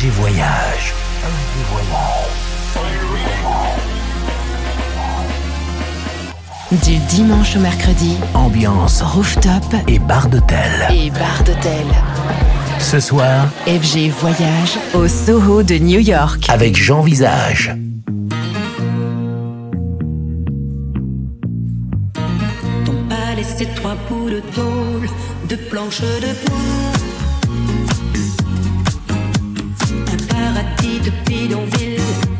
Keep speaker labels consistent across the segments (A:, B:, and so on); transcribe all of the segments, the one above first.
A: RG Voyage. Voyage.
B: Du dimanche au mercredi,
A: ambiance
B: rooftop
A: et bar d'hôtel.
B: Et bar d'hôtel.
A: Ce soir,
B: FG Voyage au Soho de New York
A: avec Jean Visage.
C: Ton palais, c'est trois bouts de tôle, planches de. sympathie de bidonville.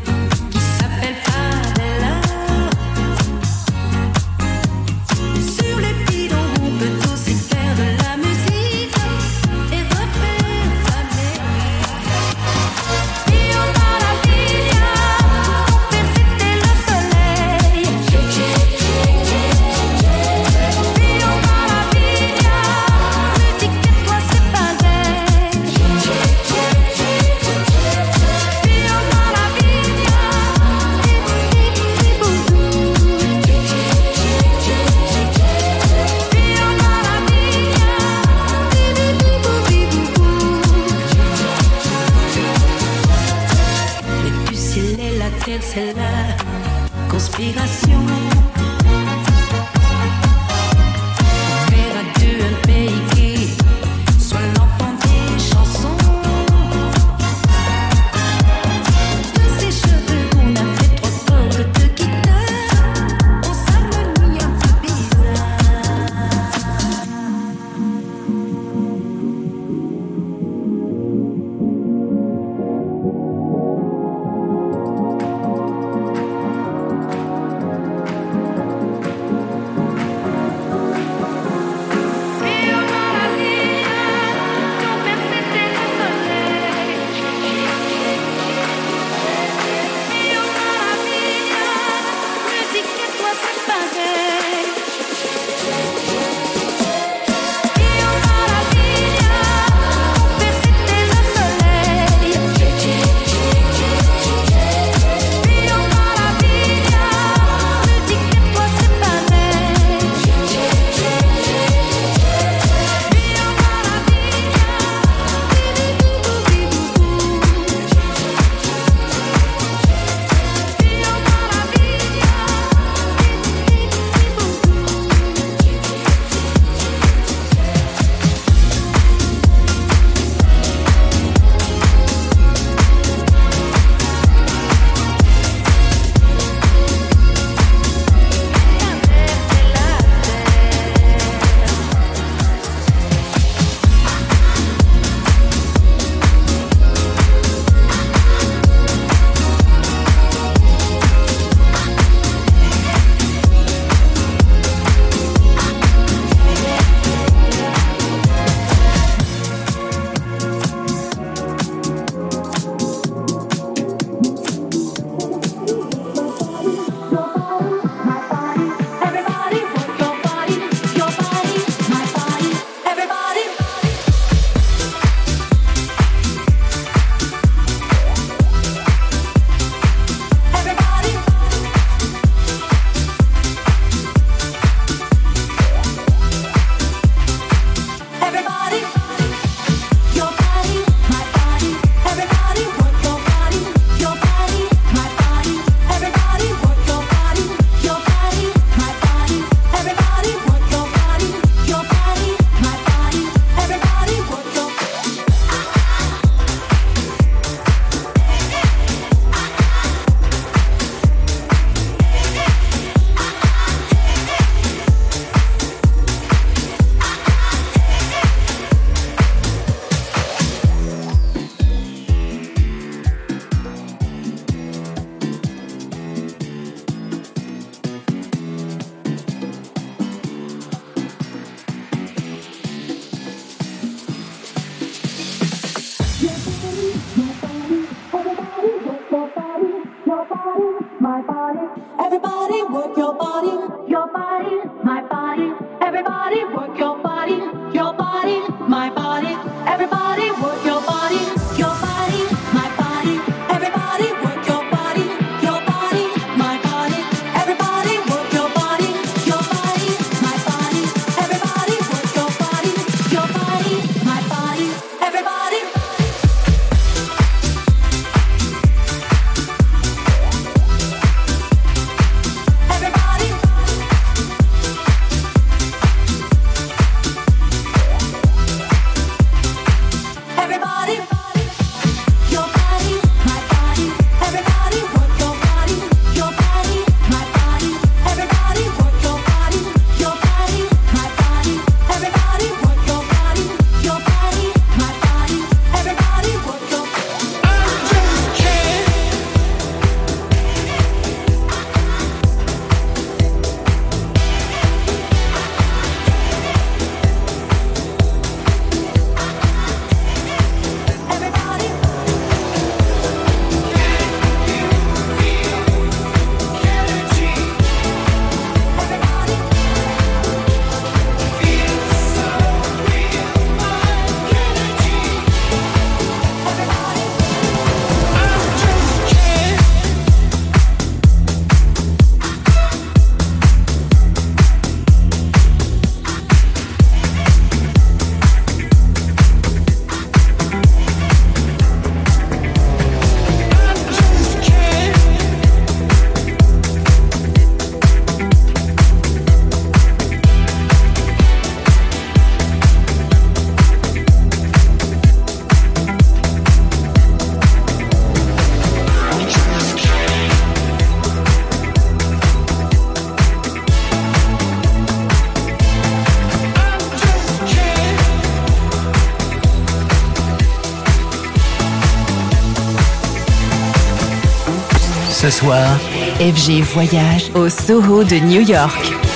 B: FG Voyage au Soho de New York.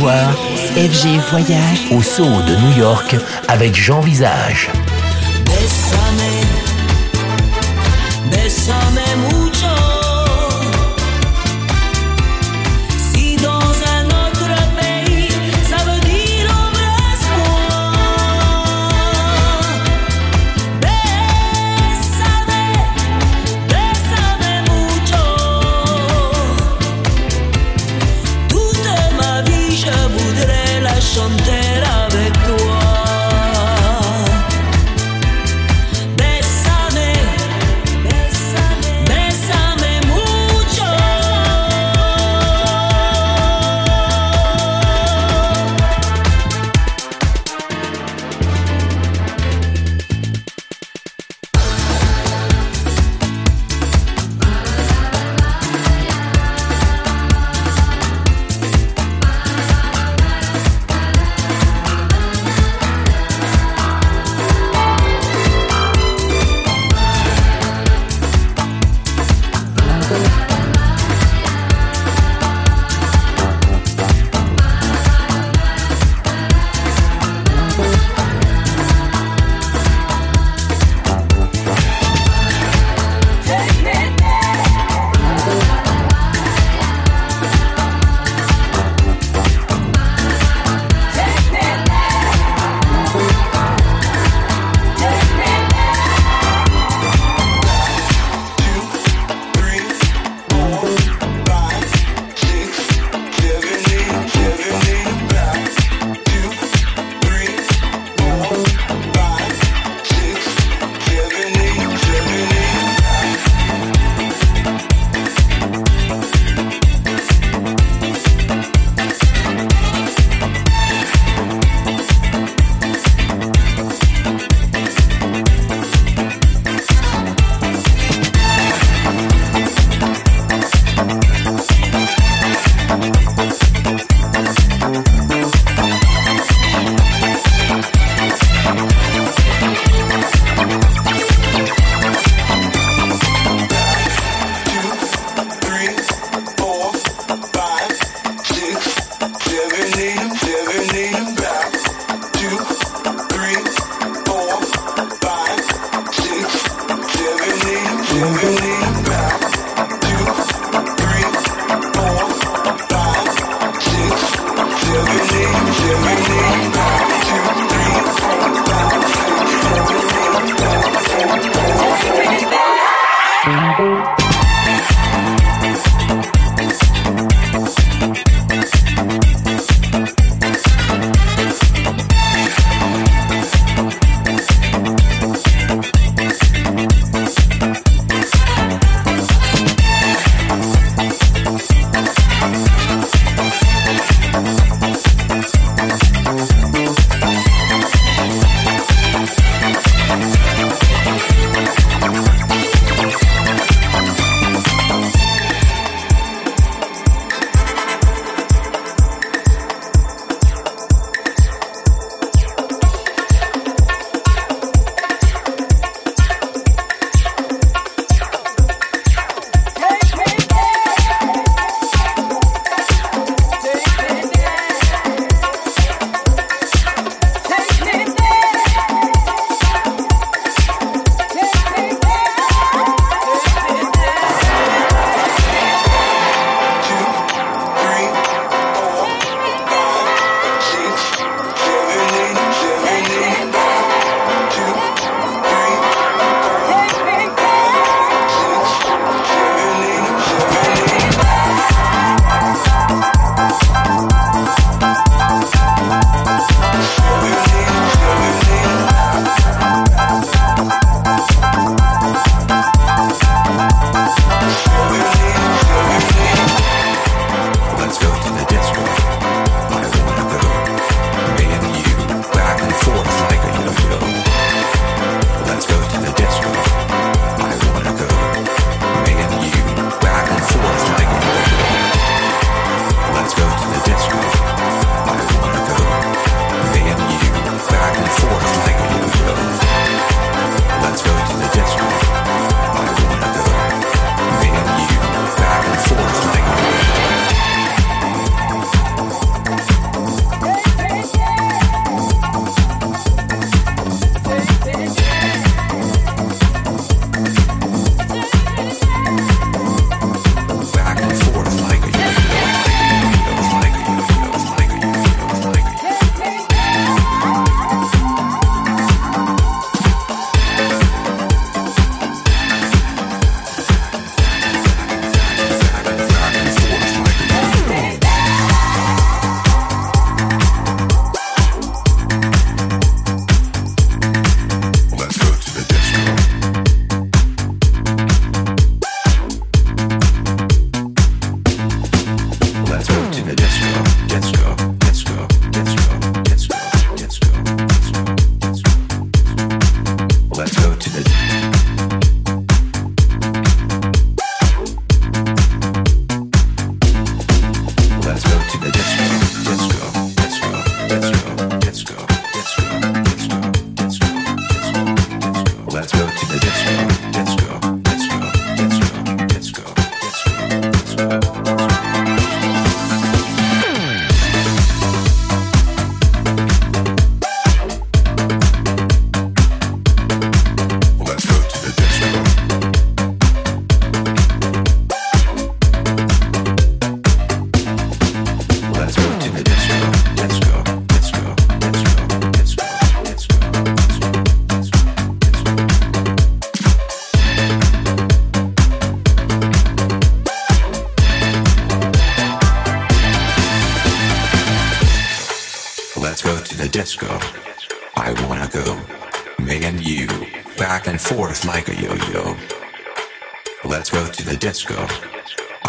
B: FG Voyage
D: au saut de New York avec Jean Visage.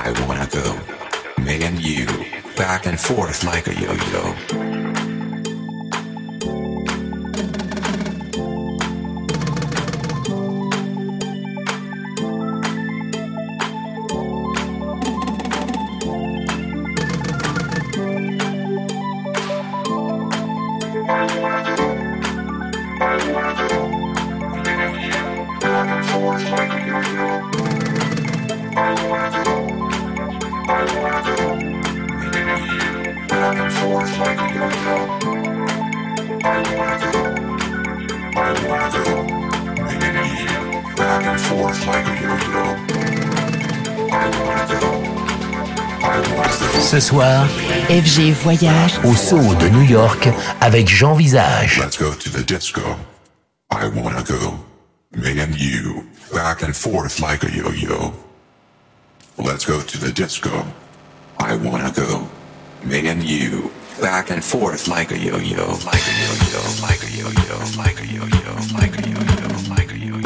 E: I wanna go, me and you, back and forth like a yo-yo.
B: FG Voyage
A: au saut de New York avec Jean Visage.
E: Let's go to the disco. I wanna go. Me and you. Back and forth like a yo-yo. Let's go to the disco. I wanna go. Me and you. Back and forth like a yo-yo. Like a yo-yo. Like a yo-yo. Like a yo-yo. Like a yo-yo. Like a yo-yo.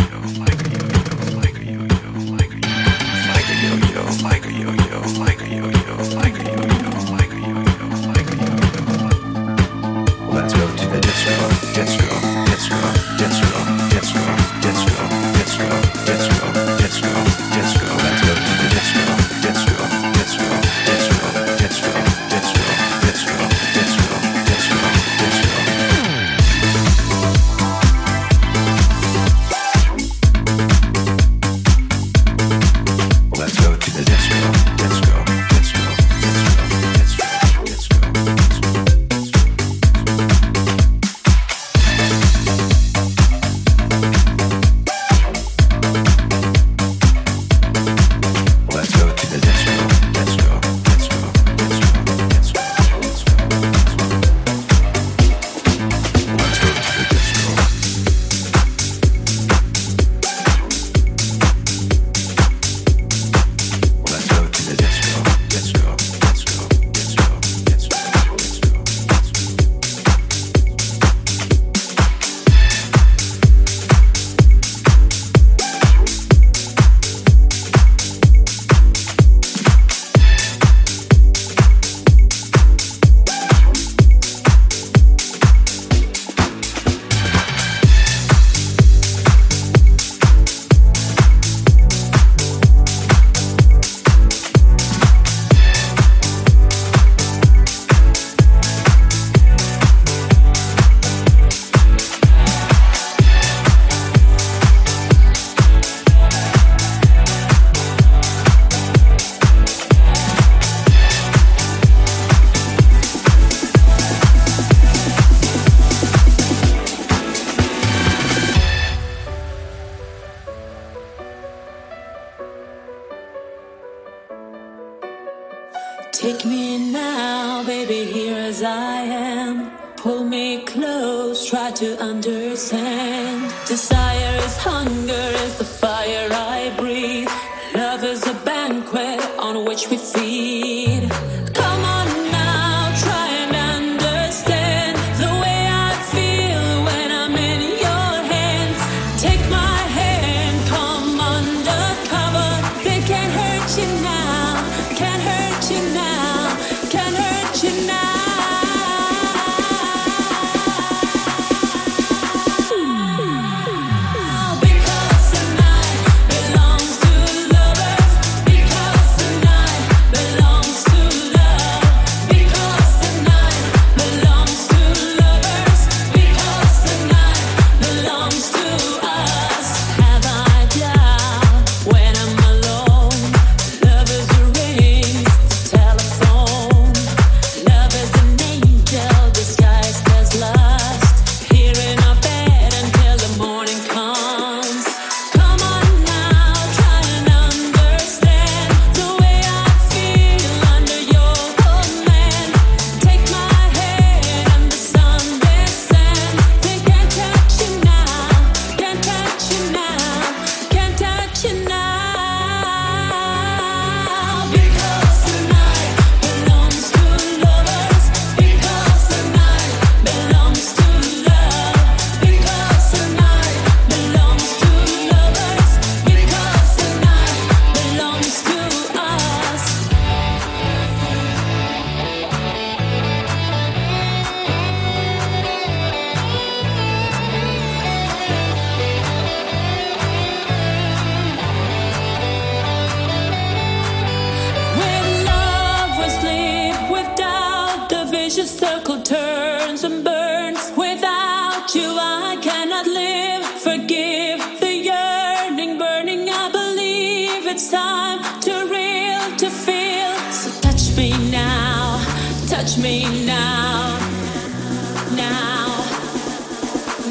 F: tonight.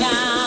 F: Now,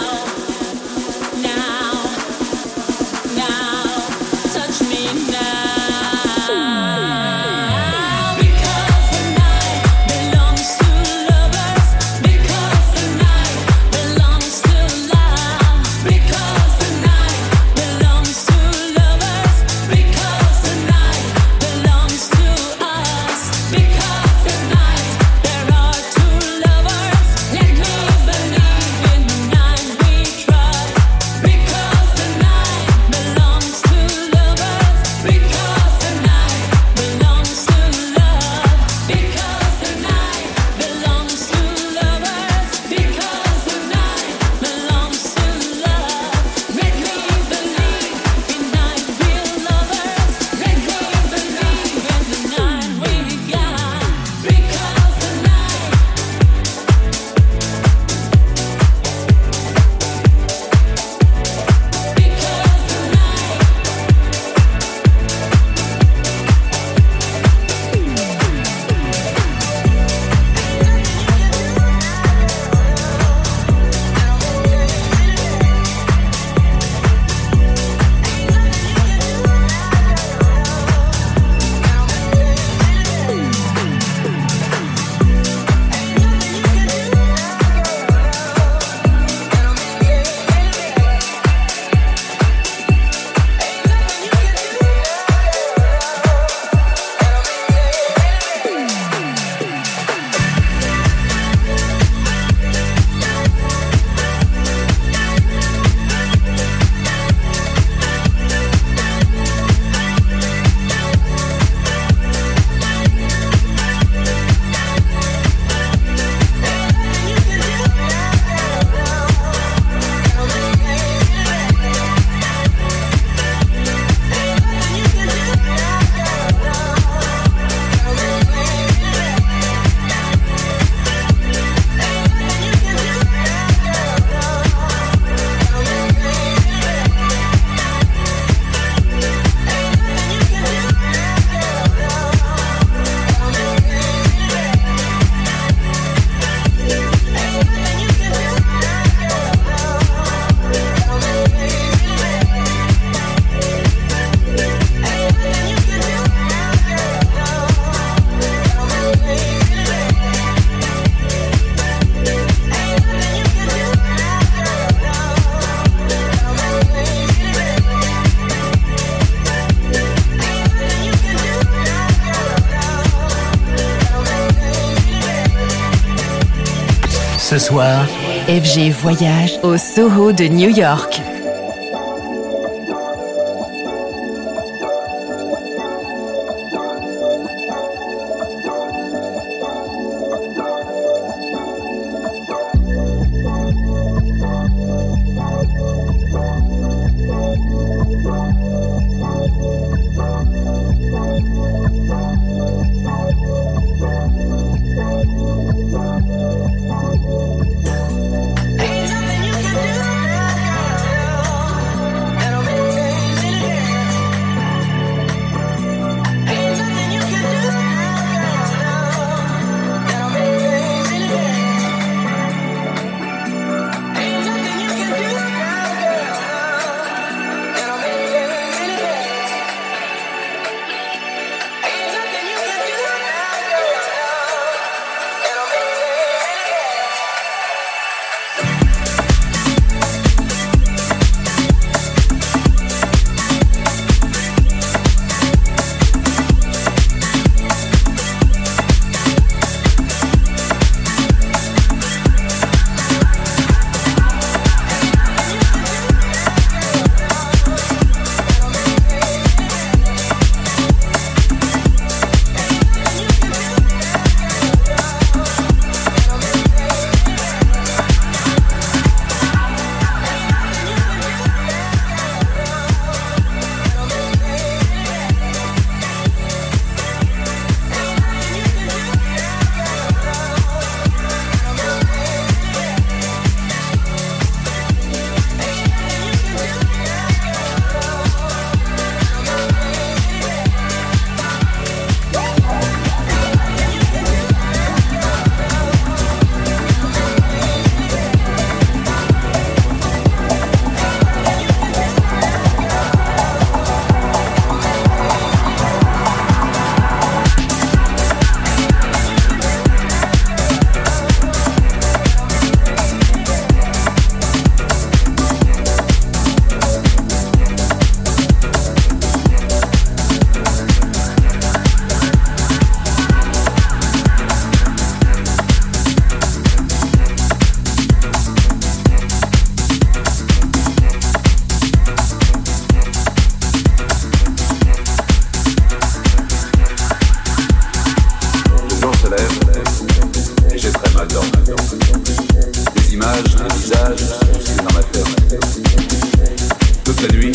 B: FG Voyage au Soho de New York.
G: et j'ai très mal dormi. Des images, des visages dans ma tête. Toute la nuit,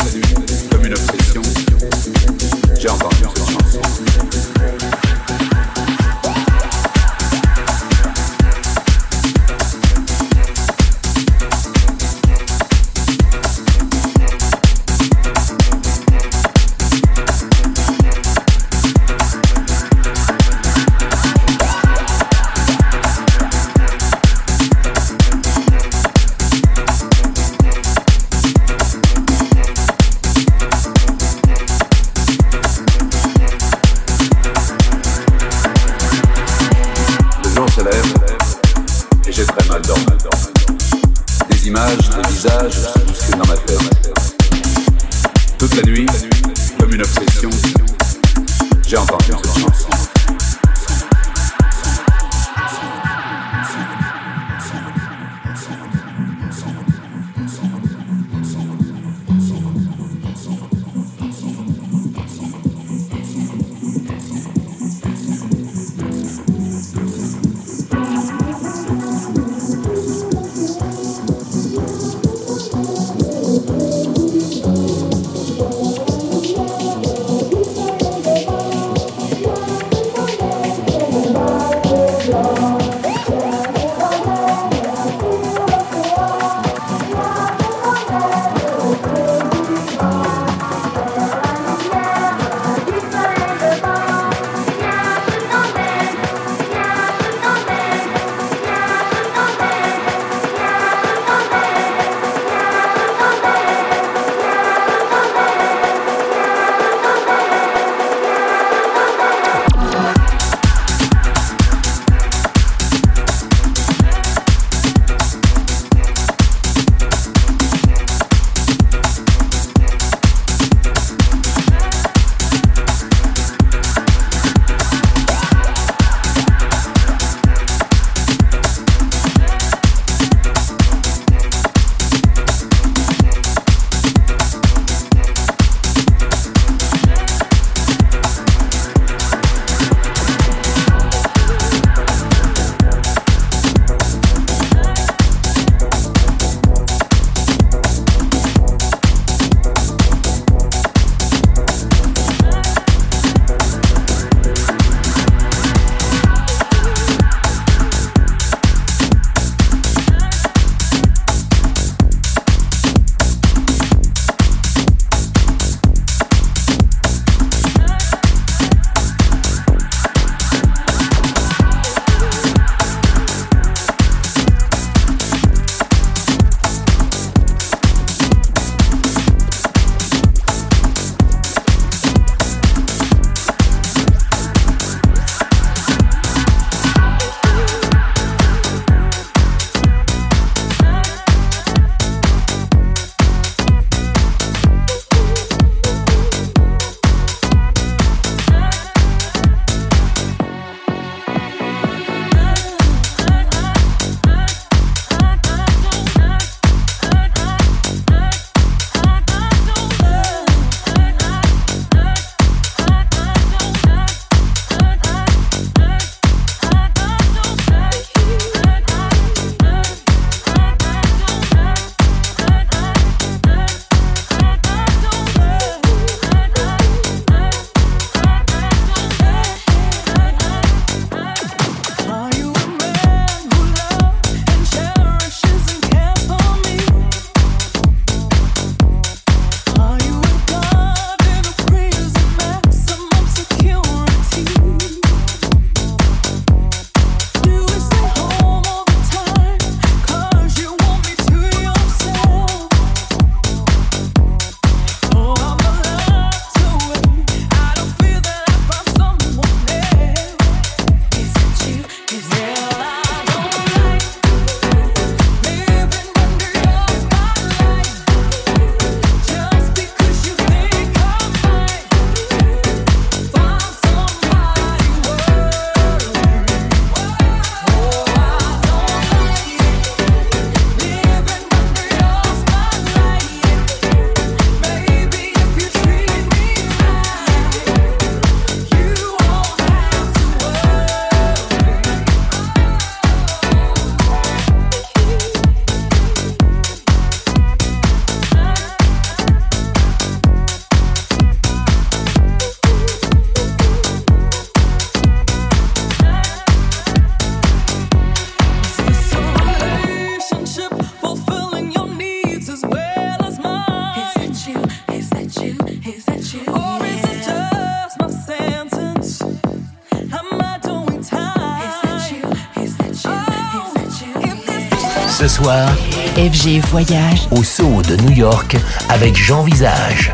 B: FG Voyage
A: au Soho de New York avec Jean Visage.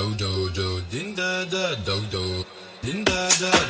B: do do do din da da do do din da da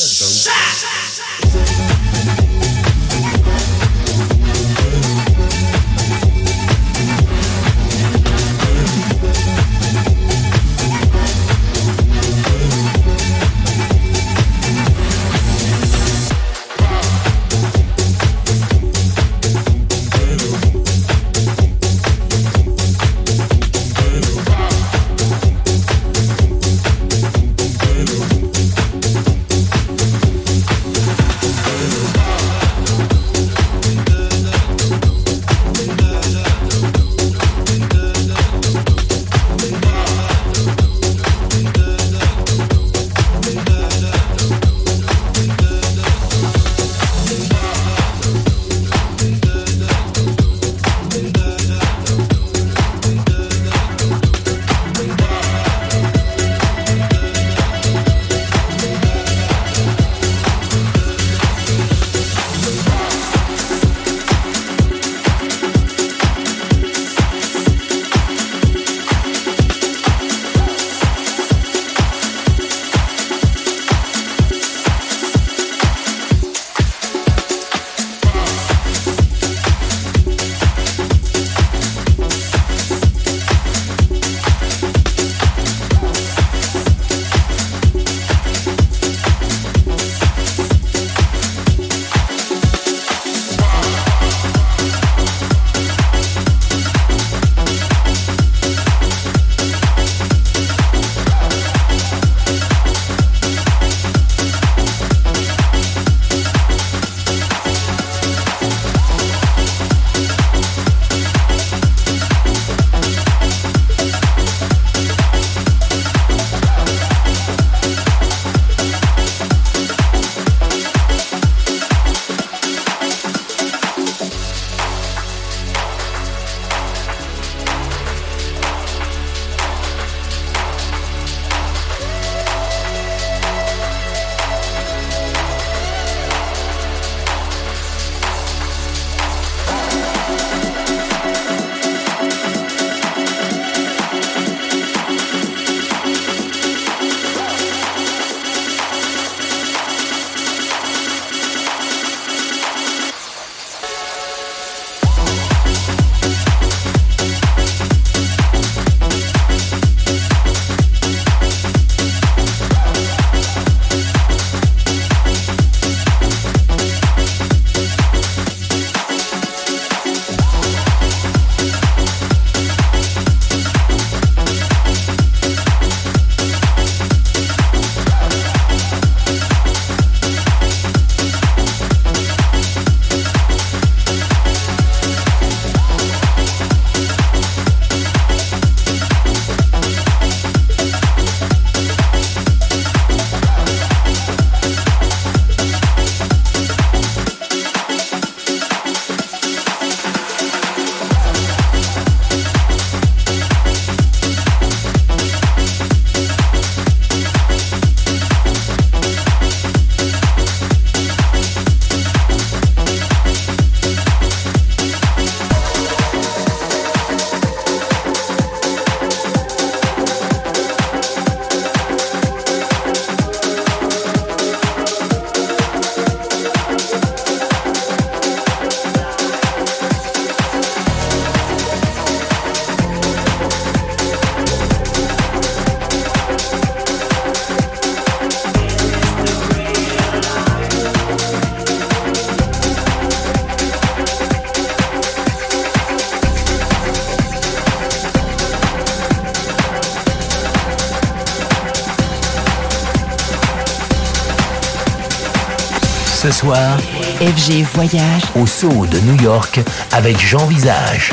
B: Shut!
H: FG Voyage
B: au Soho de New York avec Jean Visage.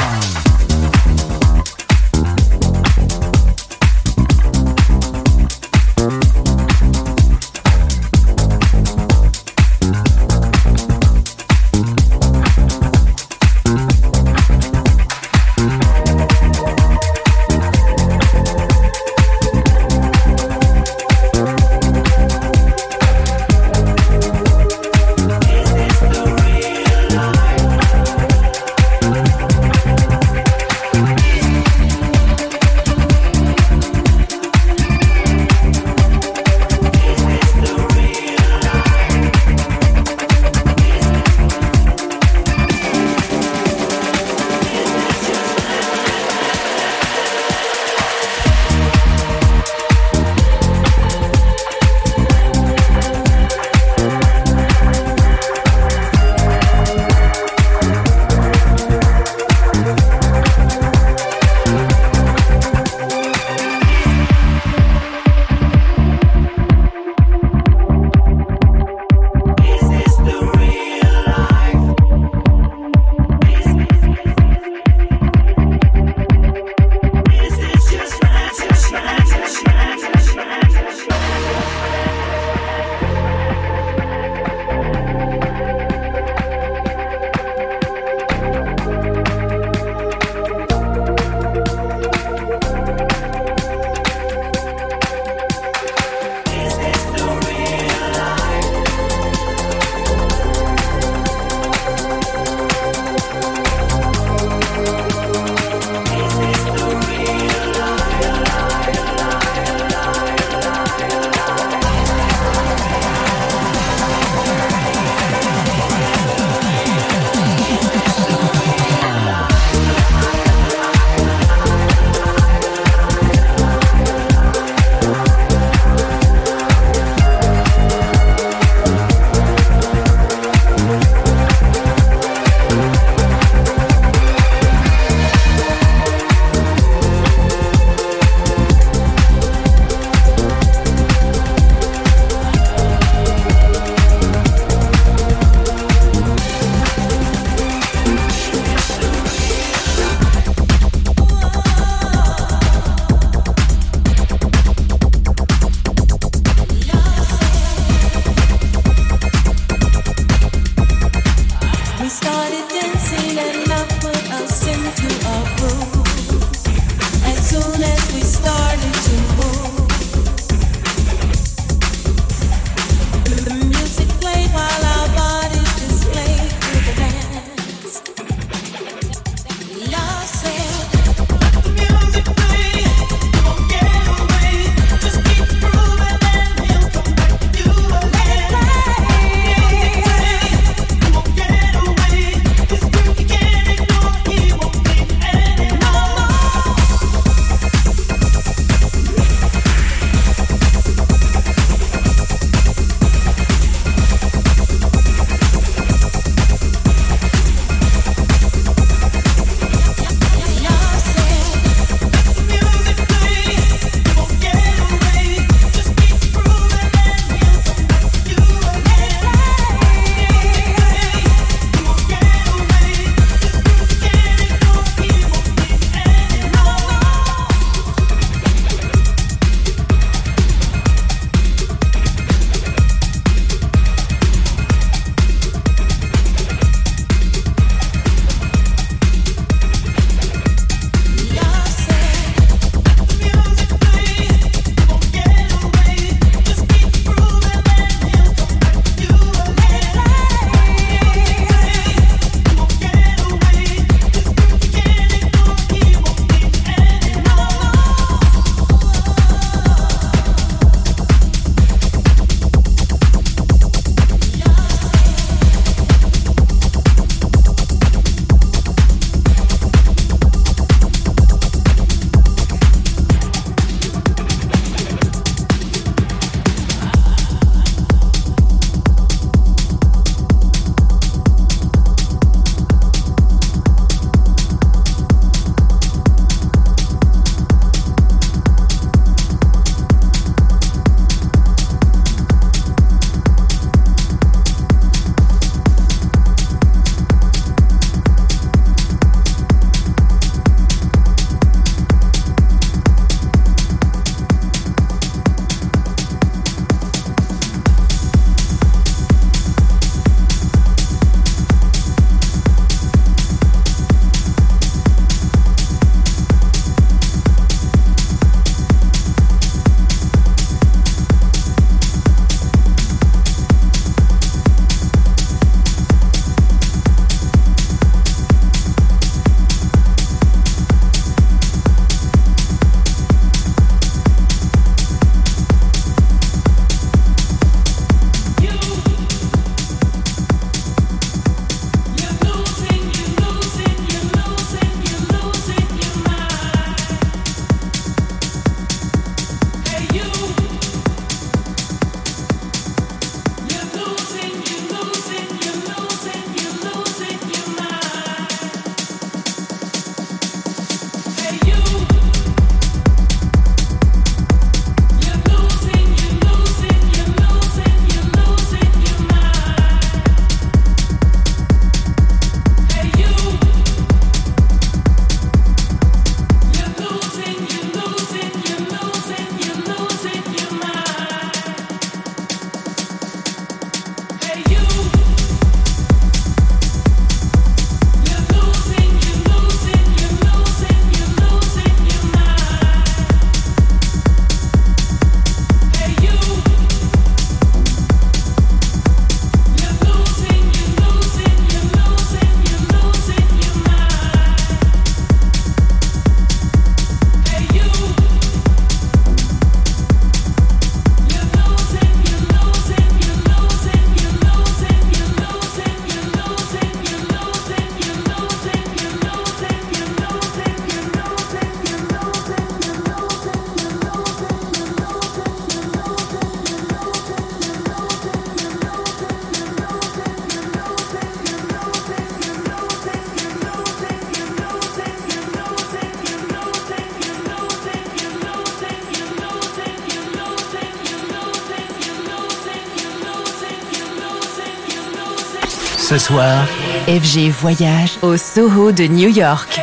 B: Ce soir,
F: FG Voyage au Soho de New York.